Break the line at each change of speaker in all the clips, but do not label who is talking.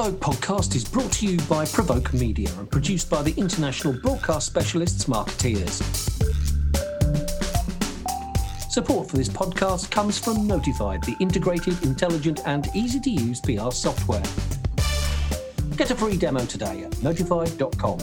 Provoke podcast is brought to you by Provoke Media and produced by the international broadcast specialists Marketeers. Support for this podcast comes from Notified, the integrated, intelligent, and easy to use PR software. Get a free demo today at notified.com.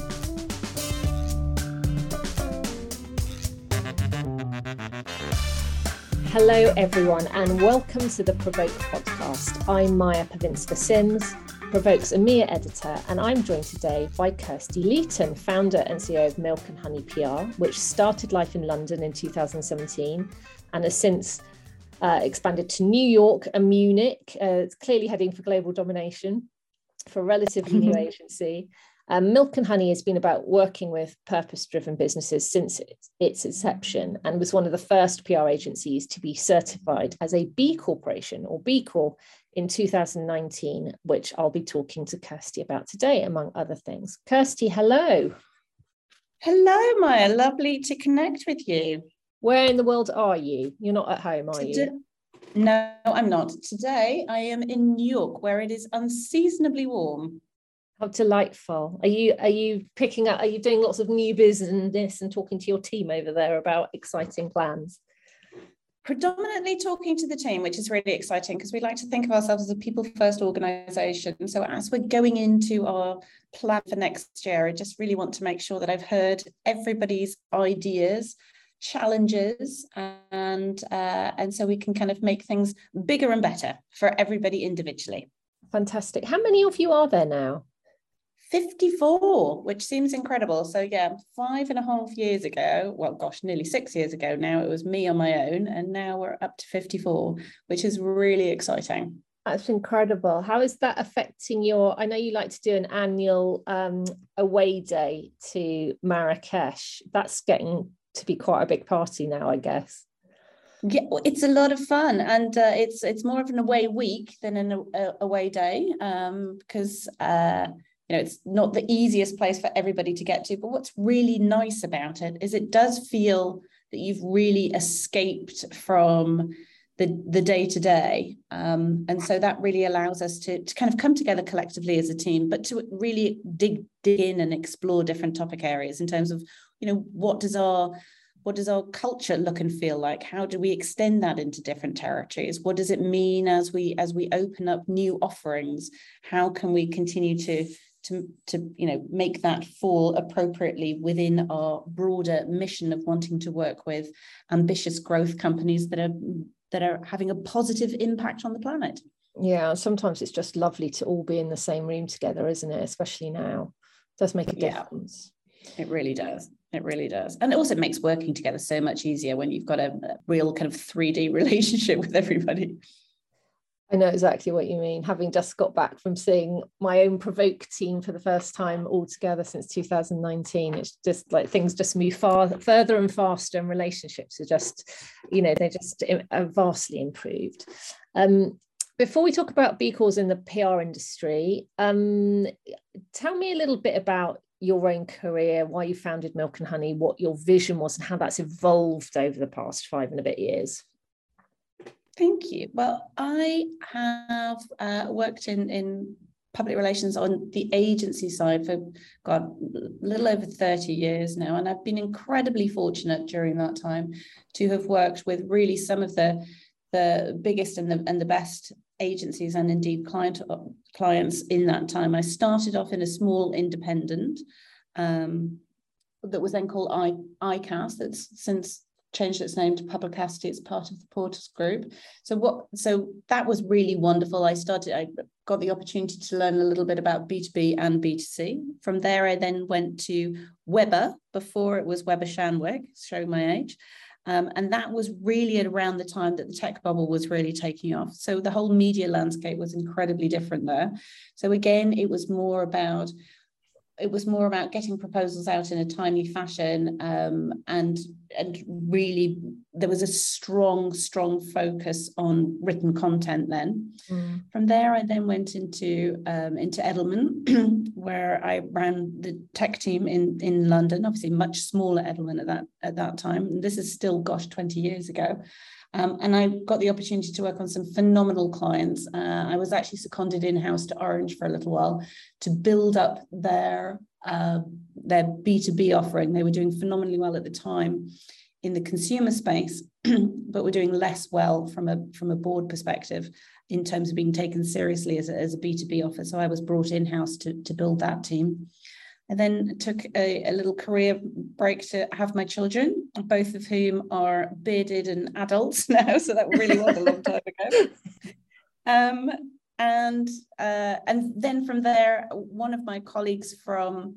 Hello, everyone, and welcome to the Provoke podcast. I'm Maja Pawinska Sims, Provoke's EMEA editor, and I'm joined today by Kirsty Leighton, founder and CEO of Milk and Honey PR, which started life in London in 2017 and has since uh, expanded to New York and Munich. Uh, it's clearly heading for global domination for a relatively new agency. Um, Milk and Honey has been about working with purpose driven businesses since its, its, inception and was one of the first PR agencies to be certified as a B Corporation or B Corp in 2019, which I'll be talking to Kirsty about today, among other things. Kirsty, hello.
Hello, Maja. Lovely to connect with you.
Where in the world are you? You're not at home, are Today, you?
No, I'm not. Today I am in New York where it is unseasonably warm.
How delightful. Are you are you picking up are you doing lots of new business and talking to your team over there about exciting plans?
Predominantly talking to the team, which is really exciting because we like to think of ourselves as a people first organization. So as we're going into our plan for next year, I just really want to make sure that I've heard everybody's ideas challenges and uh, and so we can kind of make things bigger and better for everybody individually.
Fantastic. How many of you are there now
54 which seems incredible. So yeah five and a half years ago well gosh nearly six years ago now it was me on my own and now we're up to 54 which is really exciting.
That's incredible. How is that affecting your i know you like to do an annual um, away day to marrakesh. That's getting to be quite a big party now i guess.
Yeah it's a lot of fun and uh, it's it's more of an away week than an a, away day um, because uh, you know it's not the easiest place for everybody to get to but what's really nice about it is it does feel that you've really escaped from the the day to day and so that really allows us to, to kind of come together collectively as a team but to really dig dig in and explore different topic areas in terms of you know what does our what does our culture look and feel like? How do we extend that into different territories? What does it mean as we as we open up new offerings? How can we continue to to, to you know make that fall appropriately within our broader mission of wanting to work with ambitious growth companies that are that are having a positive impact on the planet?
Yeah sometimes it's just lovely to all be in the same room together isn't it? Especially now. It does make a difference.
Yeah, it really does it really does and it also makes working together so much easier when you've got a, a real kind of 3d relationship with everybody
I know exactly what you mean. Having just got back from seeing my own Provoke team for the first time all together since 2019, it's just like things just move far further and faster, and relationships are just, you know, they're just are vastly improved. Um, before we talk about B Corps in the PR industry, um, tell me a little bit about your own career, why you founded Milk and Honey, what your vision was, and how that's evolved over the past five and a bit years.
Thank you. Well, I have uh, worked in, in public relations on the agency side for God, a little over 30 years now. And I've been incredibly fortunate during that time to have worked with really some of the, the biggest and the, and the best agencies and indeed client clients in that time. I started off in a small independent um, that was then called I, ICAS, that's since changed its name to Publicacity. It's part of the Porters Group. So what? So that was really wonderful. I started. I got the opportunity to learn a little bit about B two B and B two C. From there, I then went to Weber before it was Weber Shandwick. showing my age. Um, and that was really around the time that the tech bubble was really taking off. So the whole media landscape was incredibly different there. So again, it was more about it was more about getting proposals out in a timely fashion um, and and really there was a strong strong focus on written content then. Mm. from there i then went into um, into edelman where i ran the tech team in in london obviously much smaller edelman at that at that time. And this is still gosh 20 years ago Um, and I got the opportunity to work on some phenomenal clients. Uh, I was actually seconded in house to Orange for a little while to build up their uh, their B2B offering. They were doing phenomenally well at the time in the consumer space, but were doing less well from a from a board perspective in terms of being taken seriously as a, as a B2B offer. So I was brought in house to, to build that team. I then took a, a, little career break to have my children, both of whom are bearded and adults now. So that really was a long time ago. Um, and uh, and then from there, one of my colleagues from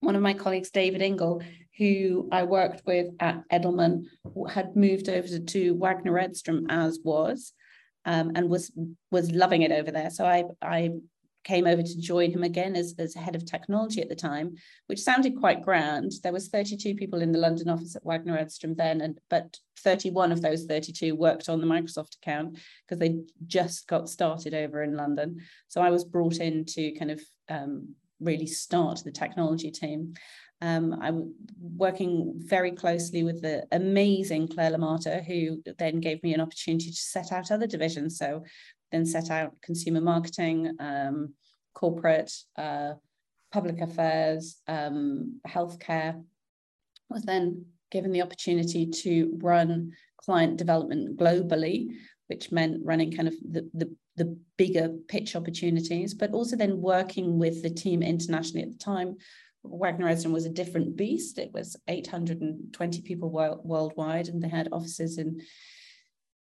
one of my colleagues, David Ingle, who I worked with at Edelman, had moved over to, to Waggener Edstrom as was, um, and was was loving it over there. So I I came over to join him again as, as head of technology at the time, which sounded quite grand. There was 32 people in the London office at Waggener Edstrom then, and but 31 of those 32 worked on the Microsoft account because they just got started over in London. So I was brought in to kind of um, really start the technology team. Um, I'm working very closely with the amazing Claire Lamata, who then gave me an opportunity to set out other divisions. So then set out consumer marketing, um, corporate, uh, public affairs, um, healthcare. Was then given the opportunity to run client development globally, which meant running kind of the, the, the bigger pitch opportunities, but also then working with the team internationally at the time. Waggener Edstrom was a different beast. It was 820 people worldwide, and they had offices in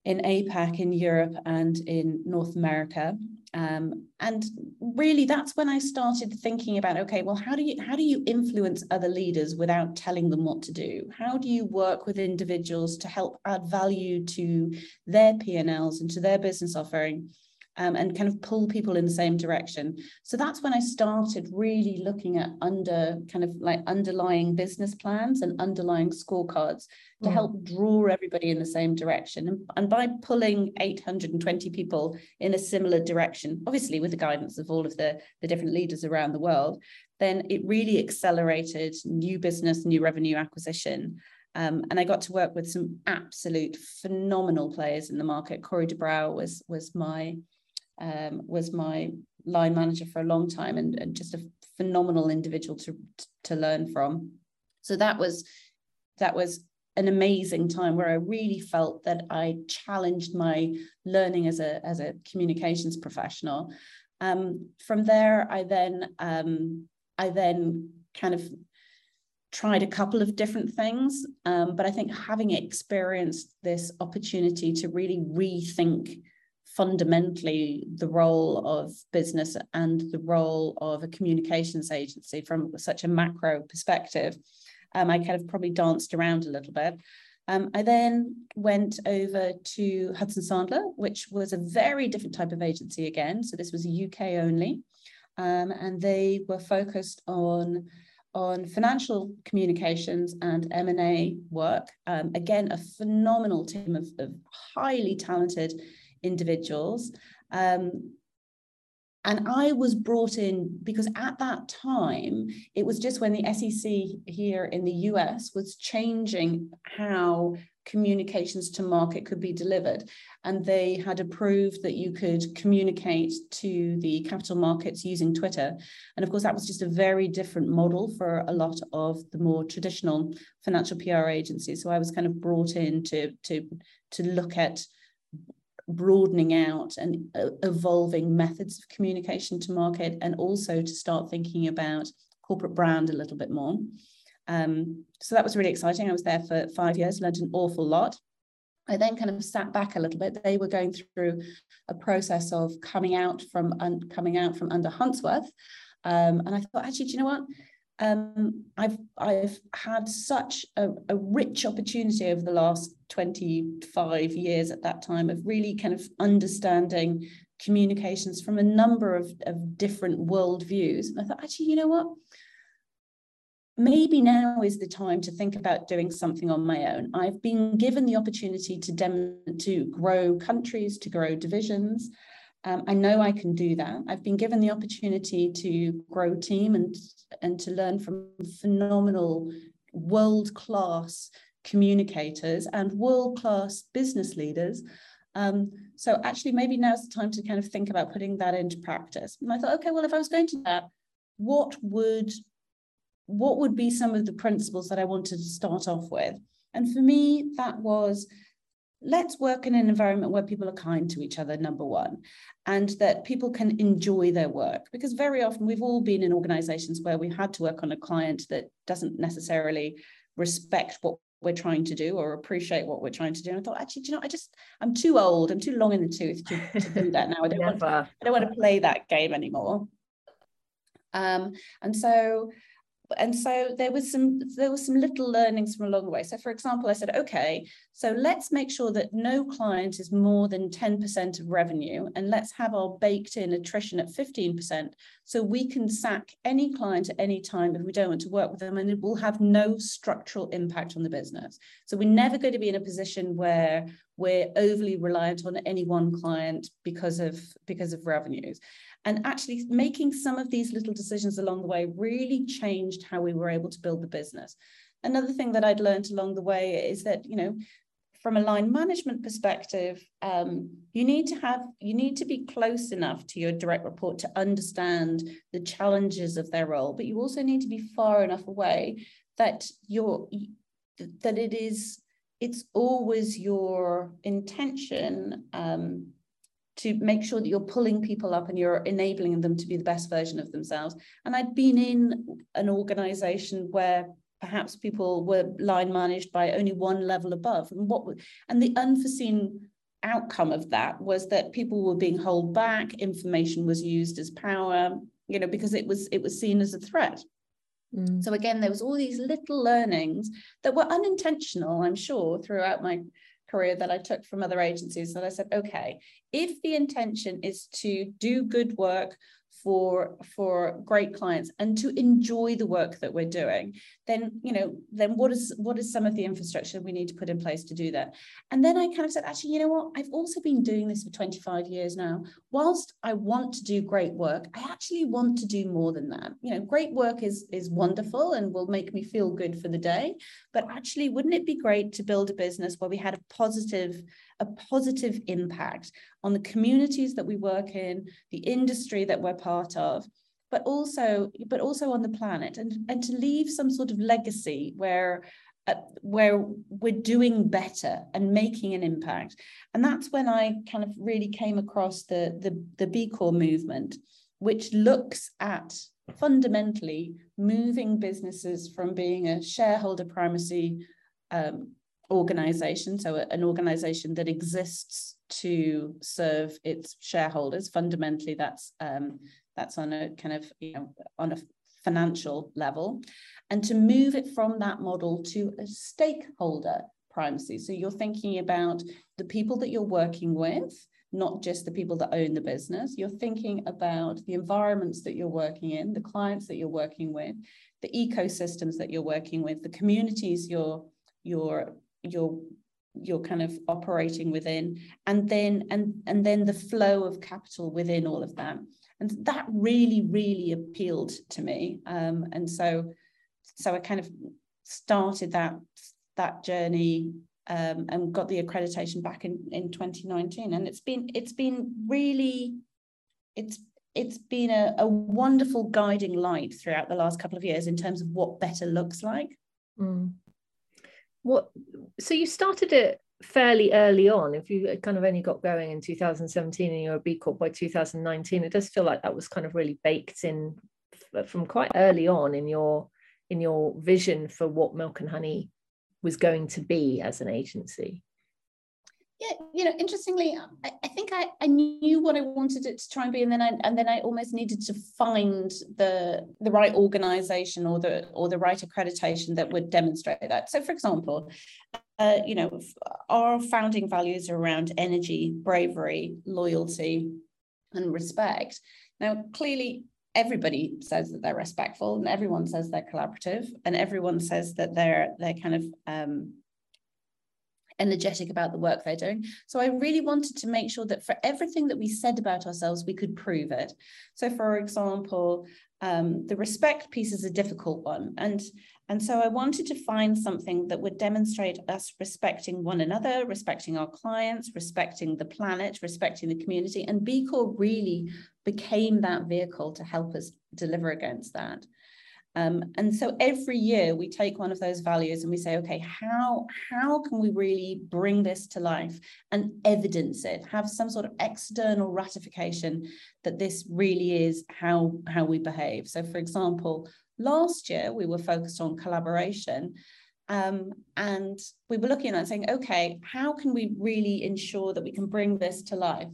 in APAC, in Europe, and in North America. Um, and really, that's when I started thinking about okay, well, how do you how do you influence other leaders without telling them what to do? How do you work with individuals to help add value to their P&Ls and to their business offering? Um, and kind of pull people in the same direction. So that's when I started really looking at under kind of like underlying business plans and underlying scorecards to mm. help draw everybody in the same direction. And, and by pulling 820 people in a similar direction, obviously with the guidance of all of the, the different leaders around the world, then it really accelerated new business, new revenue acquisition. Um, and I got to work with some absolute phenomenal players in the market. Corey DeBrow was was my um, was my line manager for a long time and, and just a phenomenal individual to to learn from. So that was that was an amazing time where I really felt that I challenged my learning as a as a communications professional. Um, from there, I then um, I then kind of tried a couple of different things, um, but I think having experienced this opportunity to really rethink fundamentally the role of business and the role of a communications agency from such a macro perspective. Um, I kind of probably danced around a little bit. Um, I then went over to Hudson Sandler, which was a very different type of agency again. So this was UK only. Um, and they were focused on on financial communications and M&A work. Um, again, a phenomenal team of, of highly talented individuals. Um, and I was brought in because at that time, it was just when the SEC here in the US was changing how communications to market could be delivered. And they had approved that you could communicate to the capital markets using Twitter. And of course, that was just a very different model for a lot of the more traditional financial PR agencies. So I was kind of brought in to, to, to look at broadening out and uh, evolving methods of communication to market and also to start thinking about corporate brand a little bit more. Um, so that was really exciting. I was there for five years, learned an awful lot. I then kind of sat back a little bit. They were going through a process of coming out from un, coming out from under Huntsworth, um, and I thought, actually, do you know what? Um, I've I've had such a, a, rich opportunity over the last 25 years at that time of really kind of understanding communications from a number of, of different worldviews. And I thought, actually, you know what? Maybe now is the time to think about doing something on my own. I've been given the opportunity to dem- to grow countries, to grow divisions. Um, I know I can do that. I've been given the opportunity to grow team and and to learn from phenomenal world class communicators and world class business leaders. Um, so actually, maybe now's the time to kind of think about putting that into practice. And I thought, okay, well, if I was going to that, what would what would be some of the principles that I wanted to start off with? And for me, that was let's work in an environment where people are kind to each other, number one, and that people can enjoy their work. Because very often we've all been in organizations where we had to work on a client that doesn't necessarily respect what we're trying to do or appreciate what we're trying to do. And I thought, actually, do you know, I just I'm too old, I'm too long in the tooth to, to do that now. I don't want to, I don't want to play that game anymore. Um, and so and so there was some there was some little learnings from along the way. So for example i said okay so let's make sure that no client is more than 10% of revenue and let's have our baked in attrition at 15% so we can sack any client at any time if we don't want to work with them and it will have no structural impact on the business. So we're never going to be in a position where we're overly reliant on any one client because of because of revenues and actually making some of these little decisions along the way really changed how we were able to build the business. Another thing that i'd learned along the way is that you know from a line management perspective um, you need to have you need to be close enough to your direct report to understand the challenges of their role but you also need to be far enough away that you're that it is it's always your intention um, to make sure that you're pulling people up and you're enabling them to be the best version of themselves. And I'd been in an organization where perhaps people were line managed by only one level above. And what and the unforeseen outcome of that was that people were being held back, information was used as power, you know, because it was it was seen as a threat. Mm. So again, there was all these little learnings that were unintentional, I'm sure, throughout my career that I took from other agencies that I said, okay, if the intention is to do good work for for great clients and to enjoy the work that we're doing then you know then what is what is some of the infrastructure we need to put in place to do that? And then i kind of said actually you know what? I've also been doing this for 25 years now. Whilst i want to do great work i actually want to do more than that. You know great work is is wonderful and will make me feel good for the day but actually wouldn't it be great to build a business where we had a positive a positive impact on the communities that we work in, the industry that we're part of, but also but also on the planet, and and to leave some sort of legacy where. Uh, where we're doing better and making an impact and that's when i kind of really came across the the, the b corp movement which looks at fundamentally moving businesses from being a shareholder primacy um, organization, so an organization that exists to serve its shareholders. Fundamentally, that's um, that's on a kind of you know on a financial level, and to move it from that model to a stakeholder primacy. So you're thinking about the people that you're working with, not just the people that own the business. You're thinking about the environments that you're working in, the clients that you're working with, the ecosystems that you're working with, the communities you're you're you're you're kind of operating within and then and and then the flow of capital within all of that and that really really appealed to me. Um, and so so i kind of started that that journey um, and got the accreditation back in in 2019 and it's been it's been really it's it's been a, a wonderful guiding light throughout the last couple of years in terms of what better looks like. Mm.
What so you started it fairly early on if you kind of only got going in 2017 and you're a b corp by 2019 it does feel like that was kind of really baked in from quite early on in your in your vision for what milk and honey was going to be as an agency.
Yeah you know interestingly I, I, think I, I knew what i wanted it to try and be and then i and then i almost needed to find the the right organization or the or the right accreditation that would demonstrate that. So for example uh, you know our founding values are around energy bravery loyalty and respect now clearly everybody says that they're respectful and everyone says they're collaborative and everyone says that they're they're kind of um, energetic about the work they're doing. So I really wanted to make sure that for everything that we said about ourselves, we could prove it. So, for example, um, the respect piece is a difficult one. And, and so I wanted to find something that would demonstrate us respecting one another, respecting our clients, respecting the planet, respecting the community. And B Corp really became that vehicle to help us deliver against that. Um, and so every year we take one of those values and we say, okay, how, how can we really bring this to life and evidence it, have some sort of external ratification that this really is how, how we behave. So for example, last year we were focused on collaboration um, and we were looking at saying, okay, how can we really ensure that we can bring this to life?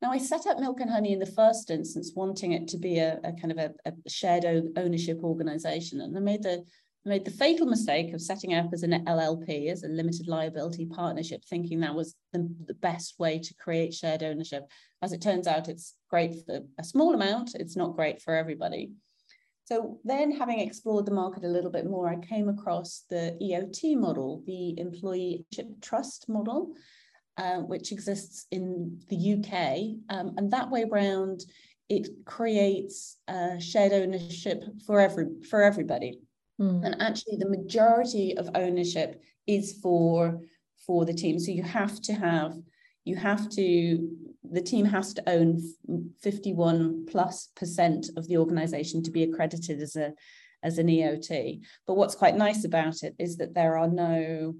Now, I set up Milk and Honey in the first instance, wanting it to be a, a kind of a, a shared ownership organization. And I made the made the fatal mistake of setting up as an LLP, as a limited liability partnership, thinking that was the, the best way to create shared ownership. As it turns out, it's great for a small amount, it's not great for everybody. So then having explored the market a little bit more, I came across the EOT model, the employee trust model, uh, which exists in the UK. Um, and that way round, it creates uh, shared ownership for every for everybody. Mm. And actually, the majority of ownership is for for the team. So you have to have you have to the team has to own 51 plus percent of the organization to be accredited as a as an EOT. But what's quite nice about it is that there are no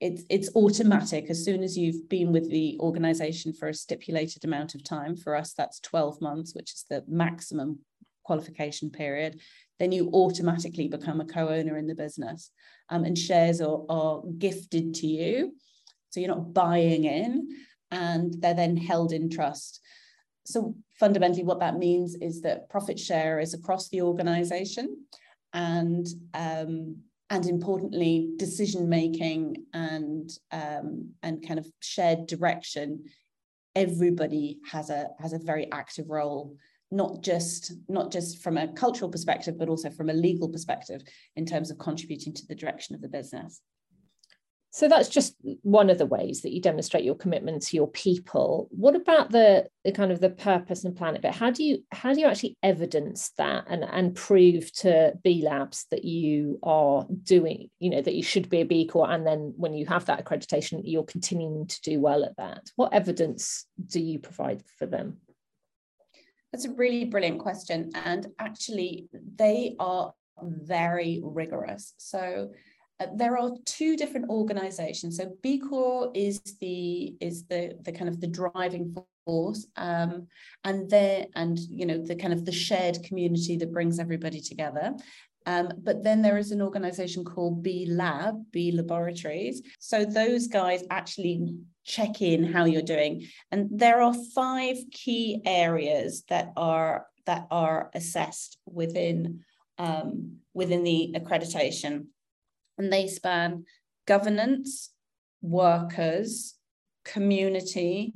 it's it's automatic. As soon as you've been with the organization for a stipulated amount of time for us that's 12 months which is the maximum qualification period then you automatically become a co-owner in the business. Um, and shares are, are gifted to you. So you're not buying in and they're then held in trust so fundamentally what that means is that profit share is across the organization and um, and importantly, decision making and um, and kind of shared direction. Everybody has a has a very active role, not just not just from a cultural perspective, but also from a legal perspective in terms of contributing to the direction of the business.
So that's just one of the ways that you demonstrate your commitment to your people. What about the, the kind of the purpose and planet bit? How do you how do you actually evidence that and, and prove to B Labs that you are doing, you know, that you should be a B Corp and then when you have that accreditation, you're continuing to do well at that? What evidence do you provide for them?
That's a really brilliant question. And actually, they are very rigorous. So uh, there are two different organizations. So B Corp is the is the the kind of the driving force, um, and there and you know the kind of the shared community that brings everybody together. Um, but then there is an organization called B Lab, B Laboratories. So those guys actually check in how you're doing, and there are five key areas that are that are assessed within um, within the accreditation and they span governance, workers, community,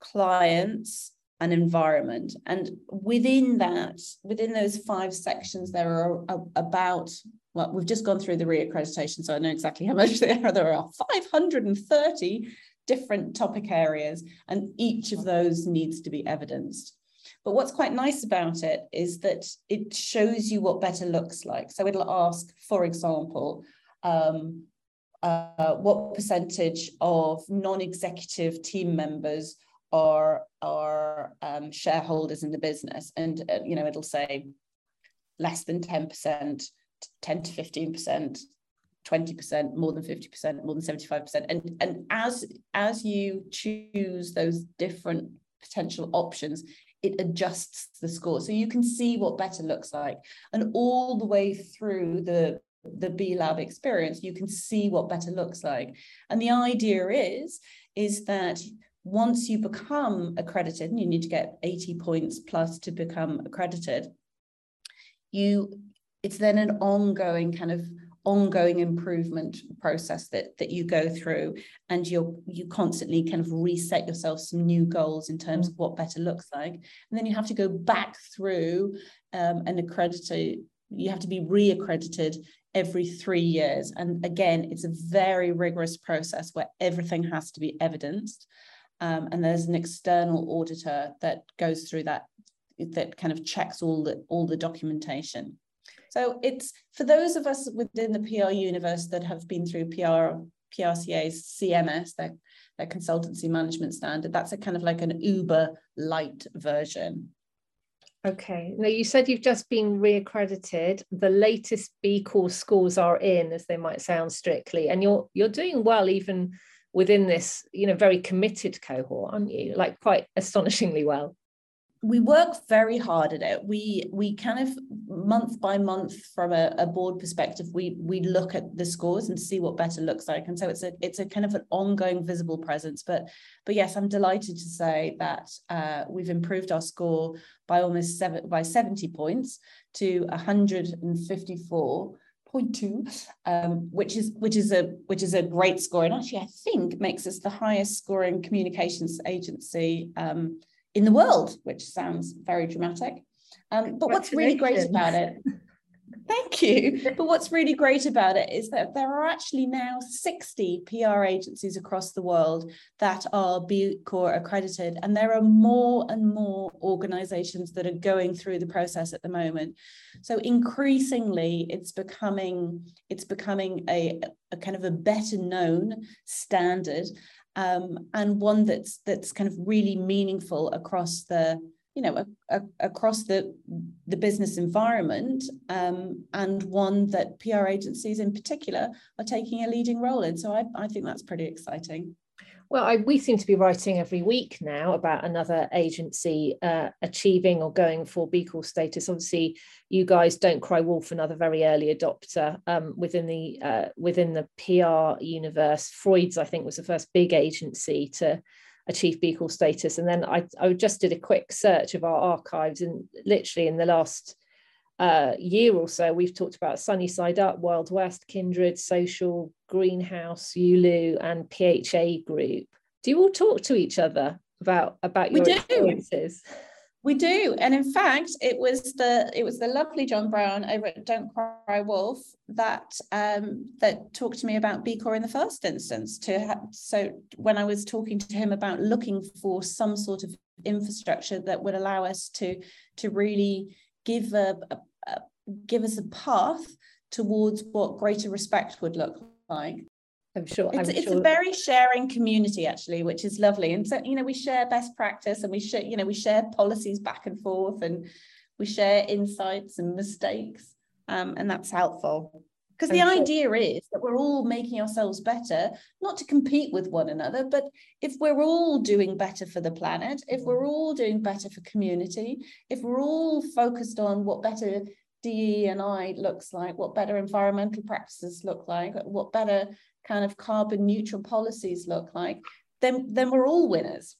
clients, and environment. And within that, within those five sections, there are about, well, we've just gone through the reaccreditation, so I know exactly how much there are. There are 530 different topic areas, and each of those needs to be evidenced. But what's quite nice about it is that it shows you what better looks like. So it'll ask, for example, um, uh, what percentage of non-executive team members are are um, shareholders in the business? And uh, you know it'll say less than 10% 10 to 15% 20% more than 50% more than 75% and and as as you choose those different potential options it adjusts the score. So you can see what better looks like. And all the way through the the B Lab experience, you can see what better looks like. And the idea is, is that once you become accredited, and you need to get 80 points plus to become accredited, you it's then an ongoing kind of ongoing improvement process that that you go through and you're you constantly kind of reset yourself some new goals in terms of what better looks like and then you have to go back through um, an accredited you have to be re-accredited every three years. And again, it's a very rigorous process where everything has to be evidenced. Um, and there's an external auditor that goes through that that kind of checks all the all the documentation. So it's for those of us within the PR universe that have been through PR PRCA's CMS, their, their consultancy management standard. That's a kind of like an Uber light version.
Okay. Now you said you've just been reaccredited. The latest B Corp scores are in, as they might sound strictly, and you're you're doing well even within this, you know, very committed cohort, aren't you? Like quite astonishingly well
we work very hard at it. We we kind of month by month from a, a, board perspective, we we look at the scores and see what better looks like. And so it's a it's a kind of an ongoing visible presence. But but yes, I'm delighted to say that uh, we've improved our score by almost seven by 70 points to 154. 0.2, um, which is which is a which is a great score, and actually I think makes us the highest scoring communications agency um, in the world, which sounds very dramatic. Um, but what's really great about it, thank you. But what's really great about it is that there are actually now 60 PR agencies across the world that are B Corp accredited, and there are more and more organizations that are going through the process at the moment. So increasingly, it's becoming it's becoming a, a kind of a better known standard um, and one that's that's kind of really meaningful across the you know a, a, across the the business environment um, and one that PR agencies in particular are taking a leading role in. So I, I think that's pretty exciting.
Well, I, we seem to be writing every week now about another agency uh, achieving or going for B Corp status. Obviously, you guys don't cry wolf, another very early adopter um, within the uh, within the PR universe. Freud's, I think, was the first big agency to achieve B Corp status. And then I, I just did a quick search of our archives, and literally in the last uh, year or so, we've talked about Sunny Side Up, Wild West, Kindred, Social, Greenhouse, Yulu, and PHA Group. Do you all talk to each other about about your we experiences?
We do, and in fact, it was the it was the lovely John Brown over at Don't Cry Wolf that um, that talked to me about B Corp in the first instance. To have, so when I was talking to him about looking for some sort of infrastructure that would allow us to to really give a, a, a give us a path towards what greater respect would look like.
I'm sure.
It's,
I'm
it's
sure.
a very sharing community actually, which is lovely. And so, you know, we share best practice and we share, you know, we share policies back and forth and we share insights and mistakes. Um, and that's helpful. Because the idea is that we're all making ourselves better, not to compete with one another, but if we're all doing better for the planet, if we're mm-hmm. all doing better for community, if we're all focused on what better DE and I looks like, what better environmental practices look like, what better kind of carbon neutral policies look like, then then we're all winners.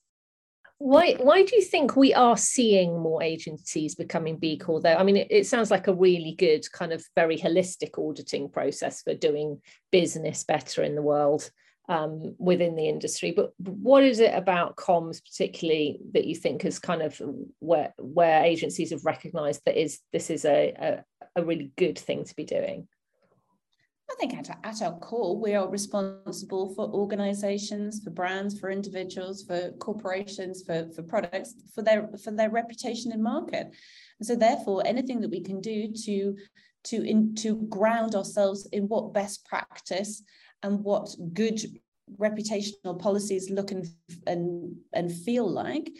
Why why do you think we are seeing more agencies becoming B Corp though? I mean, it, it sounds like a really good kind of very holistic auditing process for doing business better in the world um, within the industry. But what is it about comms, particularly, that you think is kind of where where agencies have recognised that is this is a, a, a really good thing to be doing?
I think at, at our core, we are responsible for organizations, for brands, for individuals, for corporations, for, for products, for their for their reputation in market. And so therefore, anything that we can do to to in, to ground ourselves in what best practice and what good reputational policies look and and, and feel like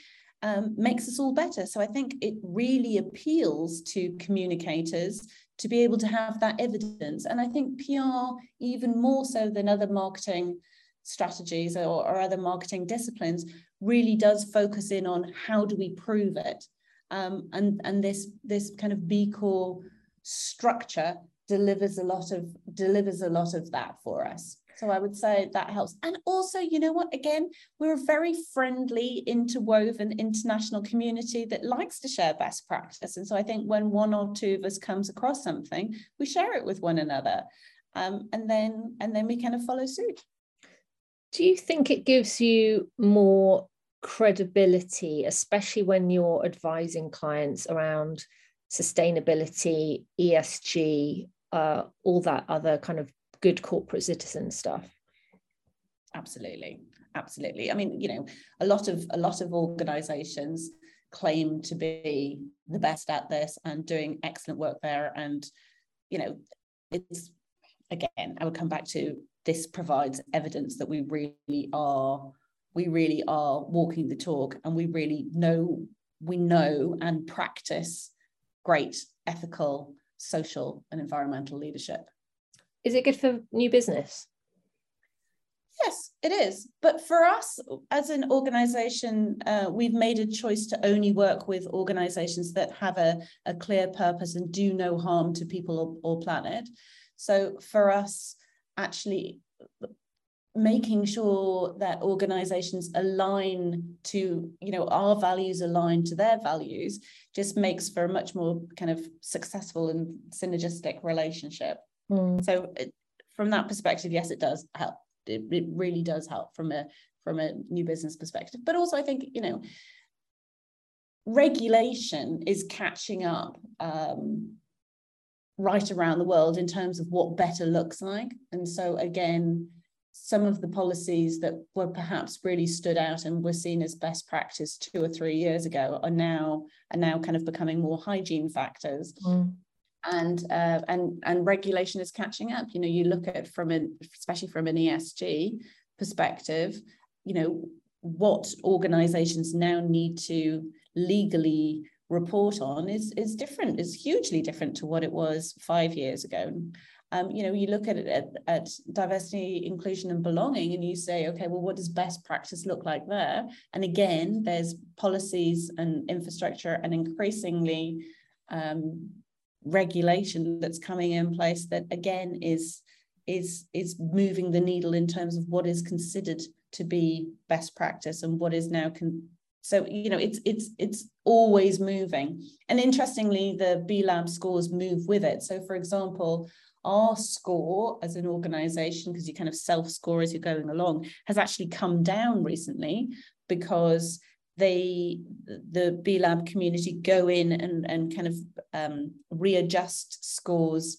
um, makes us all better. So I think it really appeals to communicators to be able to have that evidence. And I think PR, even more so than other marketing strategies or, or other marketing disciplines, really does focus in on how do we prove it. Um, and and this this kind of B Corp structure delivers a lot of delivers a lot of that for us. So I would say that helps. And also, you know what? Again, we're a very friendly, interwoven international community that likes to share best practice. And so I think when one or two of us comes across something, we share it with one another. Um, and then and then we kind of follow suit.
Do you think it gives you more credibility, especially when you're advising clients around sustainability, ESG, uh, all that other kind of good corporate citizen stuff.
Absolutely, absolutely. I mean, you know, a lot of a lot of organisations claim to be the best at this and doing excellent work there, and you know, it's again, I would come back to this provides evidence that we really are we really are walking the talk and we really know we know and practice great ethical social and environmental leadership
is it good for new business?
Yes it is. But for us as an organization uh, we've made a choice to only work with organizations that have a, a clear purpose and do no harm to people or, or planet. So for us actually making sure that organizations align to you know our values align to their values just makes for a much more kind of successful and synergistic relationship mm. so from that perspective yes it does help it, it really does help from a from a new business perspective but also i think you know regulation is catching up um, right around the world in terms of what better looks like and so again some of the policies that were perhaps really stood out and were seen as best practice two or three years ago are now are now kind of becoming more hygiene factors. Mm. And uh, and and regulation is catching up. You know, you look at from an especially from an ESG perspective, you know, what organizations now need to legally report on is is different, is hugely different to what it was five years ago. Um, you know, you look at it at, at diversity, inclusion, and belonging, and you say, okay, well, what does best practice look like there? And again, there's policies and infrastructure, and increasingly um, regulation that's coming in place that again is is is moving the needle in terms of what is considered to be best practice and what is now con- so you know it's it's it's always moving. And interestingly the b lab scores move with it. So for example our score as an organization, because you kind of self score as you're going along, has actually come down recently because they the B Lab community go in and, and kind of um, readjust scores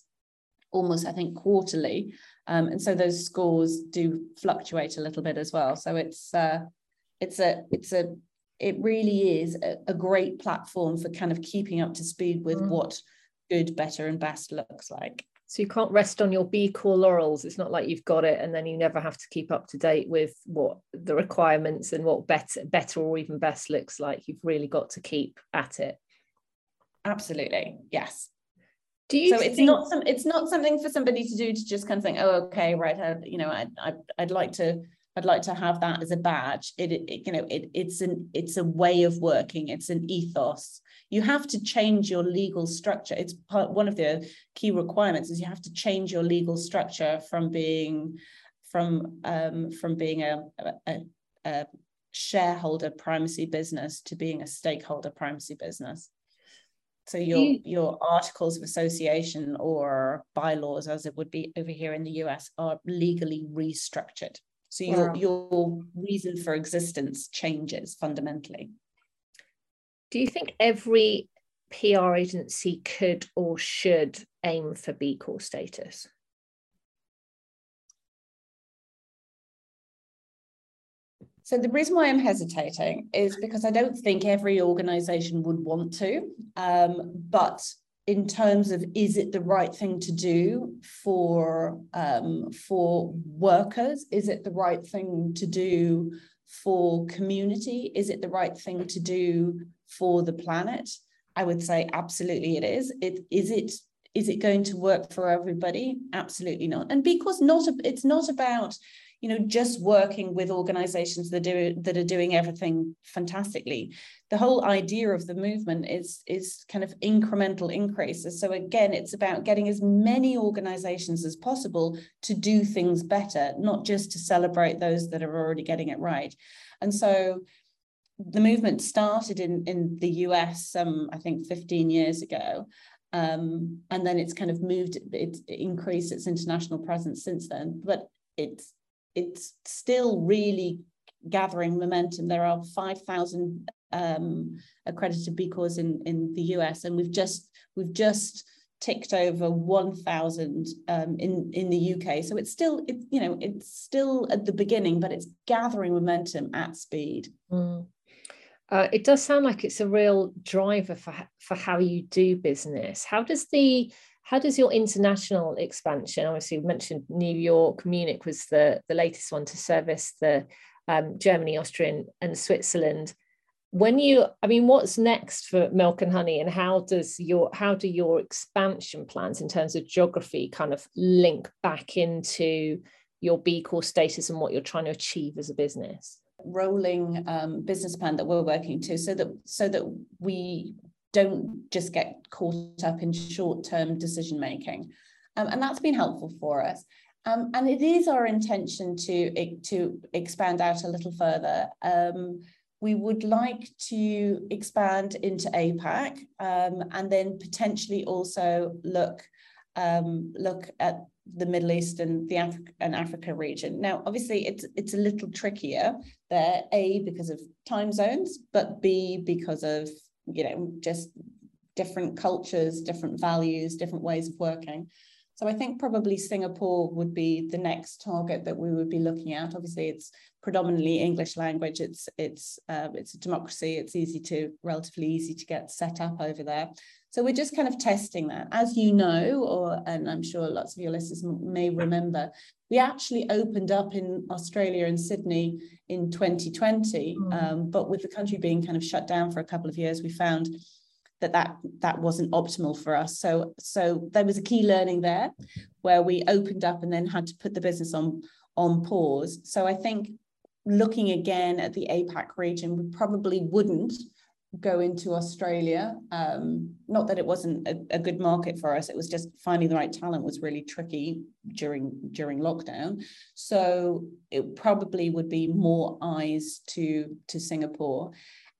almost I think quarterly. Um, and so those scores do fluctuate a little bit as well. So it's uh, it's a it's a it really is a, a, great platform for kind of keeping up to speed with mm. what good, better, and best looks like.
So you can't rest on your B Corp laurels. It's not like you've got it and then you never have to keep up to date with what the requirements and what better, better or even best looks like. You've really got to keep at it.
Absolutely, yes.
Do you?
So it's not some. It's not something for somebody to do to just kind of think, oh, okay, right. I, you know, I, I, I'd like to. I'd like to have that as a badge. It, it you know, it, it's an it's a way of working. It's an ethos you have to change your legal structure. It's part, one of the key requirements is you have to change your legal structure from being from um, from being a, a, a shareholder primacy business to being a stakeholder primacy business. So your you, your articles of association or bylaws, as it would be over here in the US, are legally restructured. So your wow. your reason for existence changes fundamentally
do you think every PR agency could or should aim for B Corp status?
So the reason why I'm hesitating is because I don't think every organization would want to. Um, but in terms of is it the right thing to do for um, for workers? Is it the right thing to do for community? Is it the right thing to do for the planet? I would say absolutely it is. It is it is it going to work for everybody? Absolutely not. And because not it's not about you know just working with organizations that do that are doing everything fantastically the whole idea of the movement is is kind of incremental increases so again it's about getting as many organizations as possible to do things better not just to celebrate those that are already getting it right and so the movement started in, in the US, um, I think 15 years ago. Um, and then it's kind of moved, it's increased its international presence since then. But it's it's still really gathering momentum. There are 5,000 um, accredited B Corps in in the US, and we've just we've just ticked over 1,000 um, in in the UK. So it's still it, you know it's still at the beginning, but it's gathering momentum at speed.
Mm. Uh, it does sound like it's a real driver for for how you do business. How does the how does your international expansion? Obviously, we mentioned New York, Munich was the the latest one to service the um, Germany, Austria, and Switzerland. When you, I mean, what's next for Milk and Honey, and how does your how do your expansion plans in terms of geography kind of link back into your B Corp status and what you're trying to achieve as a business?
rolling um, business plan that we're working to so that so that we don't just get caught up in short-term decision making um, and that's been helpful for us um, and it is our intention to to expand out a little further um, we would like to expand into APAC um, and then potentially also look um, look at the Middle East and the Africa and Africa region. Now, obviously, it's it's a little trickier there. A because of time zones, but B because of you know just different cultures, different values, different ways of working. So I think probably Singapore would be the next target that we would be looking at. Obviously, it's predominantly English language. It's it's uh, it's a democracy. It's easy to relatively easy to get set up over there. So we're just kind of testing that. As you know, or and I'm sure lots of your listeners may remember, we actually opened up in Australia and Sydney in 2020, mm. um, but with the country being kind of shut down for a couple of years, we found that that that wasn't optimal for us. So so there was a key learning there, where we opened up and then had to put the business on on pause. So I think looking again at the APAC region, we probably wouldn't go into Australia. Um, not that it wasn't a, a, good market for us; it was just finding the right talent was really tricky during during lockdown. So it probably would be more eyes to to Singapore,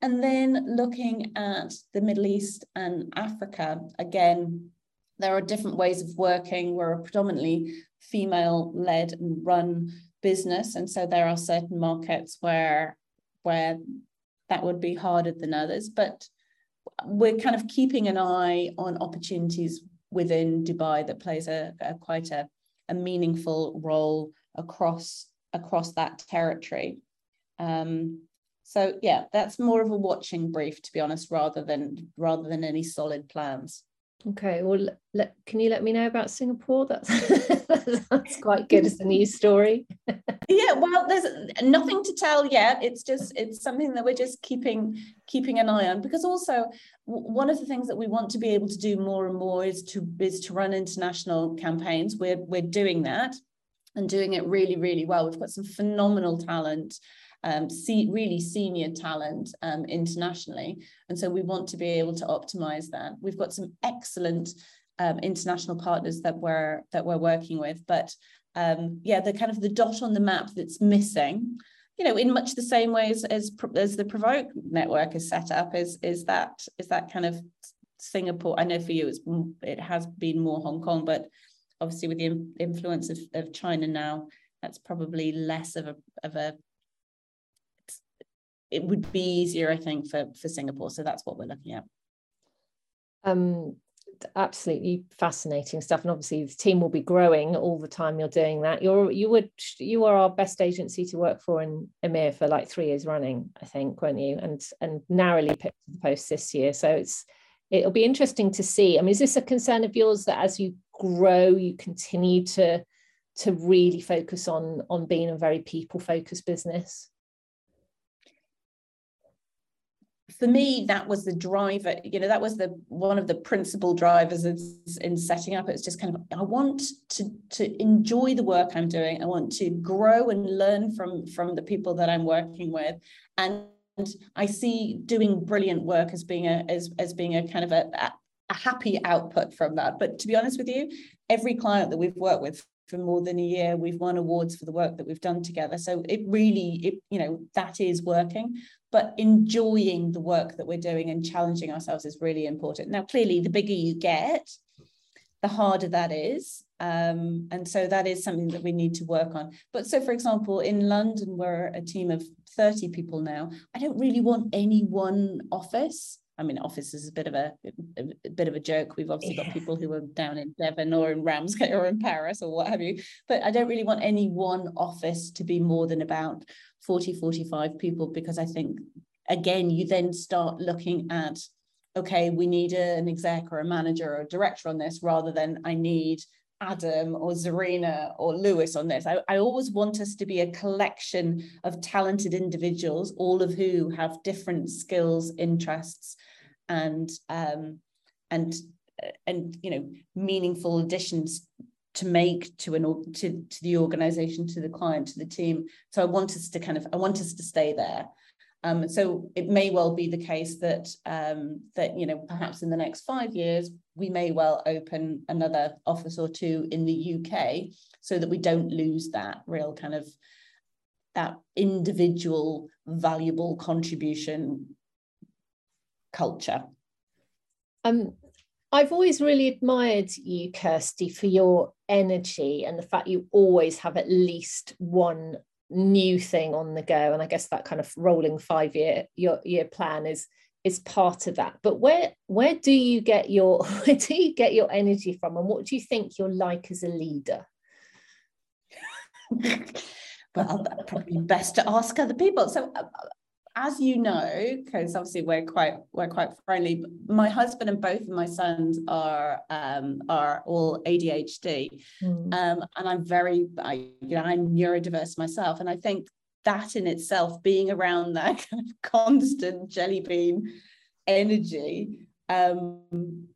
and then looking at the Middle East and Africa again. There are different ways of working. We're a predominantly female-led and run business, and so there are certain markets where where that would be harder than others. But we're kind of keeping an eye on opportunities within Dubai that plays a, a quite a, a, meaningful role across across that territory. Um, so yeah, that's more of a watching brief, to be honest, rather than rather than any solid plans.
Okay, well, let, can you let me know about Singapore? That's that's quite good as a news story.
yeah, well, there's nothing to tell yet. It's just it's something that we're just keeping keeping an eye on because also one of the things that we want to be able to do more and more is to is to run international campaigns. We're we're doing that and doing it really really well. We've got some phenomenal talent um, see, really senior talent um, internationally. And so we want to be able to optimize that. We've got some excellent um, international partners that we're that we're working with, but um, yeah, the kind of the dot on the map that's missing, you know, in much the same ways as as the Provoke network is set up, is is that is that kind of Singapore. I know for you, it's it has been more Hong Kong, but obviously with the influence of, of China now, that's probably less of a of a it would be easier, I think, for for Singapore. So that's what we're looking at.
Um, absolutely fascinating stuff, and obviously the team will be growing all the time. You're doing that. You're you would you are our best agency to work for in EMEA for like three years running, I think, weren't you? And and narrowly picked the post this year. So it's it'll be interesting to see. I mean, is this a concern of yours that as you grow, you continue to to really focus on on being a very people focused business?
For me that was the driver you know that was the one of the principal drivers in, in setting up. It's just kind of i want to to enjoy the work i'm doing. I want to grow and learn from from the people that i'm working with. And i see doing brilliant work as being a as, as being a kind of a, a happy output from that. But to be honest with you every client that we've worked with for more than a year we've won awards for the work that we've done together so it really it you know that is working but enjoying the work that we're doing and challenging ourselves is really important. Now, clearly, the bigger you get, the harder that is. Um, and so that is something that we need to work on. But so, for example, in London, we're a team of 30 people now. I don't really want any one office. I mean, office is a bit of a, a, bit of a joke. We've obviously yeah. got people who are down in Devon or in Ramsgate or in Paris or what have you. But I don't really want any one office to be more than about 40, 45 people because I think, again, you then start looking at, okay, we need a, an exec or a manager or a director on this rather than I need Adam or Zarina or Lewis on this. I, I, always want us to be a collection of talented individuals, all of who have different skills, interests, and um, and and you know meaningful additions to make to an to, to the organization, to the client, to the team. So I want us to kind of I want us to stay there. Um, so it may well be the case that um, that you know perhaps in the next five years we may well open another office or two in the UK so that we don't lose that real kind of that individual valuable contribution culture.
Um, I've always really admired you, Kirsty, for your energy and the fact you always have at least one new thing on the go and i guess that kind of rolling five year year, year plan is is part of that. But where where do you get your where do you get your energy from and what do you think you're like as a leader?
Well probably best to ask other people. So uh, as you know, because obviously we're quite we're quite friendly. My husband and both of my sons are um, are all ADHD, mm. um, and I'm very I, you know I'm neurodiverse myself, and I think that in itself, being around that kind of constant jelly bean energy, um,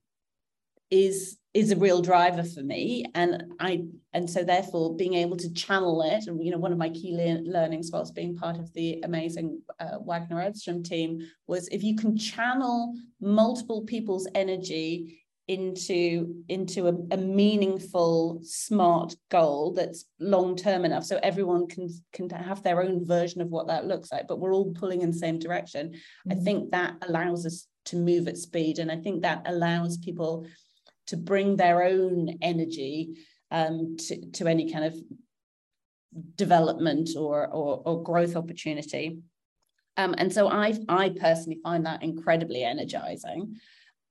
is is a real driver for me and i and so therefore being able to channel it and you know one of my key le- learnings whilst being part of the amazing uh, Waggener Edstrom team was if you can channel multiple people's energy into into a, a meaningful smart goal that's long term enough so everyone can can have their own version of what that looks like but we're all pulling in the same direction mm-hmm. i think that allows us to move at speed and i think that allows people to bring their own energy um, to, to any kind of development or, or, or growth opportunity. Um, and so I, I personally find that incredibly energizing.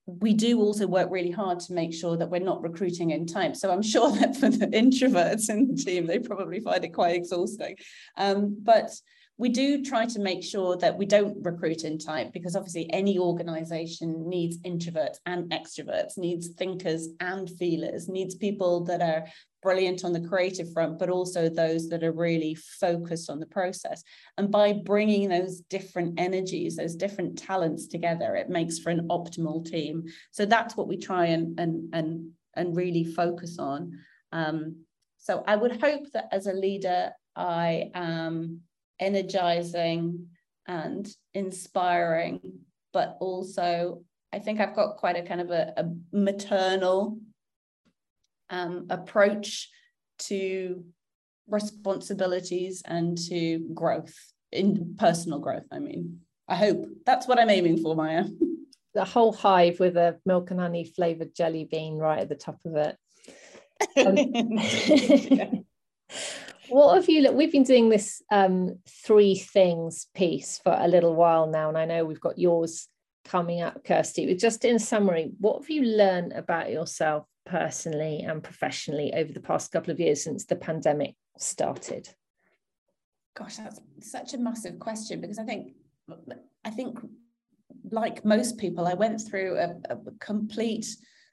We do also work really hard to make sure that we're not recruiting in time. So I'm sure that for the introverts in the team, they probably find it quite exhausting. Um, but we do try to make sure that we don't recruit in type because obviously any organization needs introverts and extroverts needs thinkers and feelers needs people that are brilliant on the creative front but also those that are really focused on the process. And by bringing those different energies those different talents together it makes for an optimal team. So that's what we try and and and, and really focus on. Um, so i would hope that as a leader i am energizing and inspiring, but also I think I've got quite a kind of a, a maternal um, approach to responsibilities and to growth in personal growth. I mean, I hope that's what I'm aiming for, Maja.
The whole hive with a milk and honey flavored jelly bean right at the top of it. Um, what have you we've been doing this um, three things piece for a little while now and i know we've got yours coming up kirsty but just in summary what have you learned about yourself personally and professionally over the past couple of years since the pandemic started?
Gosh that's such a massive question because i think i think like most people i went through a, a complete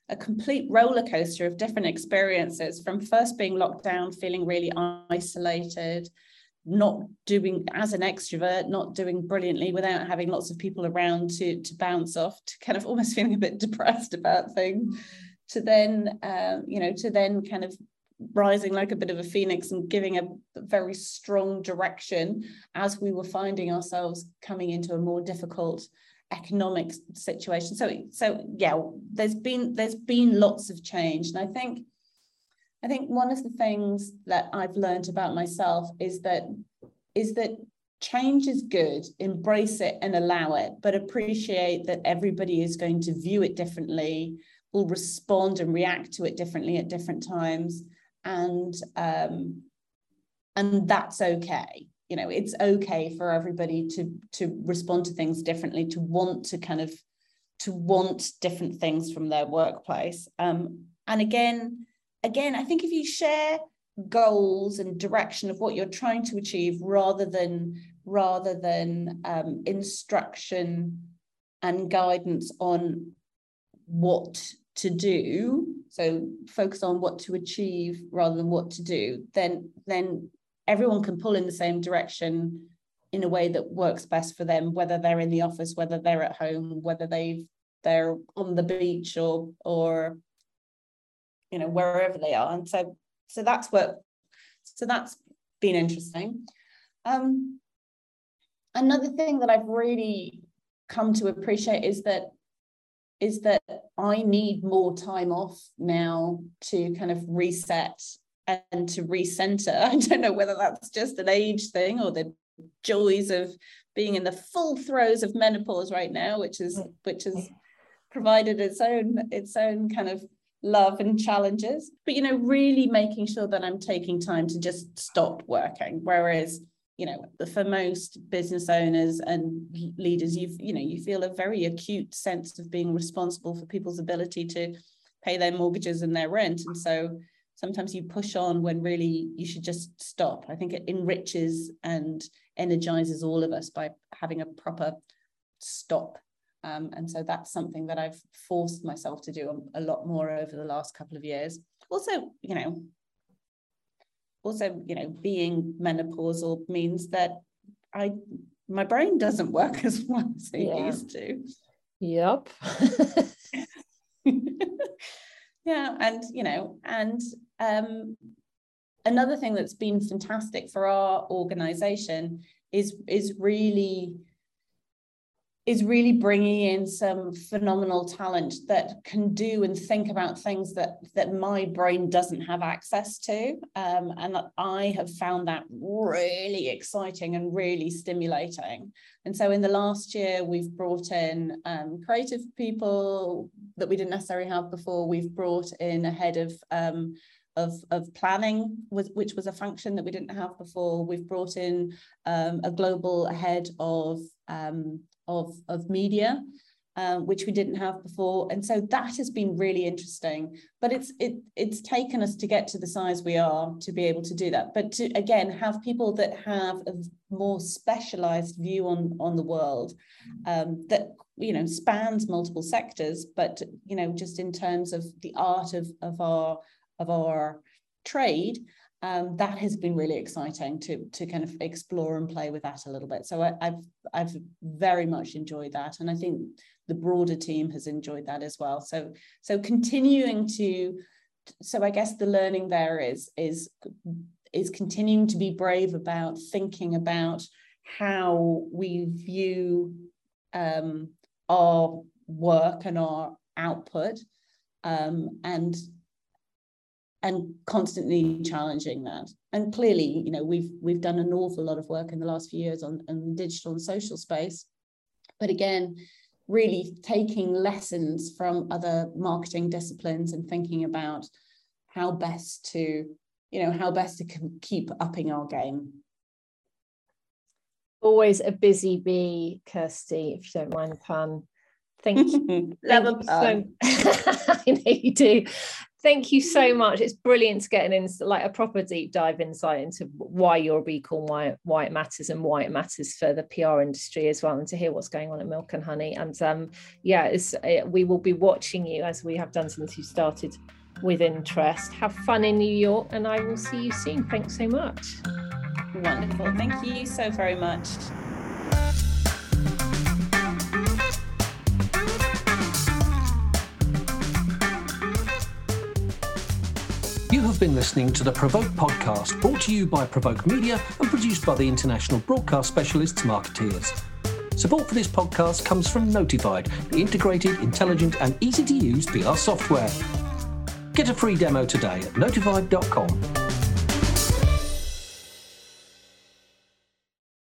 a complete roller coaster of different experiences from first being locked down, feeling really isolated, not doing as an extrovert, not doing brilliantly without having lots of people around to, to bounce off, to kind of almost feeling a bit depressed about things, to then, um, you know, to then kind of rising like a bit of a phoenix and giving a very strong direction as we were finding ourselves coming into a more difficult economic situation. So so yeah, there's been there's been lots of change, and I think I think one of the things that I've learned about myself is that is that change is good, embrace it and allow it, but appreciate that everybody is going to view it differently will respond and react to it differently at different times. And um, and that's okay you know it's okay for everybody to to respond to things differently to want to kind of to want different things from their workplace. Um, and again again i think if you share goals and direction of what you're trying to achieve rather than rather than um, instruction and guidance on what to do so focus on what to achieve rather than what to do then then everyone can pull in the same direction in a way that works best for them whether they're in the office whether they're at home whether they've they're on the beach or or you know wherever they are. And so so that's what so that's been interesting. Um another thing that i've really come to appreciate is that is that I need more time off now to kind of reset and to recenter. I don't know whether that's just an age thing or the joys of being in the full throes of menopause right now, which is mm. which has provided its own its own kind of love and challenges. But you know, really making sure that I'm taking time to just stop working. Whereas you know for most business owners and leaders you've you know you feel a very acute sense of being responsible for people's ability to pay their mortgages and their rent and so sometimes you push on when really you should just stop i think it enriches and energizes all of us by having a proper stop um, and so that's something that i've forced myself to do a, lot more over the last couple of years also you know also, you know, being menopausal means that I my brain doesn't work as well as it yeah. used to.
Yep.
yeah, and you know, and um, another thing that's been fantastic for our organization is is really is really bringing in some phenomenal talent that can do and think about things that that my brain doesn't have access to. Um, and i have found that really exciting and really stimulating. And so in the last year we've brought in um, creative people that we didn't necessarily have before. We've brought in a head of um, of, of planning, was, which was a function that we didn't have before. We've brought in um, a global head of um, of, of media, um, which we didn't have before. And so that has been really interesting. But it's it it's taken us to get to the size we are to be able to do that. But to again have people that have a more specialized view on on the world um, that you know spans multiple sectors, but you know just in terms of the art of of our of our trade um, that has been really exciting to to kind of explore and play with that a little bit. So I, have I've very much enjoyed that, and I think the broader team has enjoyed that as well. So so continuing to, so I guess the learning there is is is continuing to be brave about thinking about how we view um, our work and our output um, and and constantly challenging that. And clearly, you know, we've we've done an awful lot of work in the last few years on, on digital and social space. But again, really taking lessons from other marketing disciplines and thinking about how best to, you know, how best to keep upping our game.
Always a busy bee, Kirsty, if you don't mind the pun. Thank you.
Love a pun.
I know you do thank you so much. It's brilliant to get an like a proper deep dive insight into why you're a why why it matters, and why it matters for the PR industry as well, and to hear what's going on at Milk and Honey. And um, yeah, it, we will be watching you as we have done since you started with interest. Have fun in New York, and I will see you soon. Thanks so much.
Wonderful. Thank you so very much.
Have been listening to the Provoke podcast, brought to you by Provoke Media and produced by the international broadcast specialists Markettiers. Support for this podcast comes from Notified, the integrated, intelligent, and easy to use PR software. Get a free demo today at notified.com.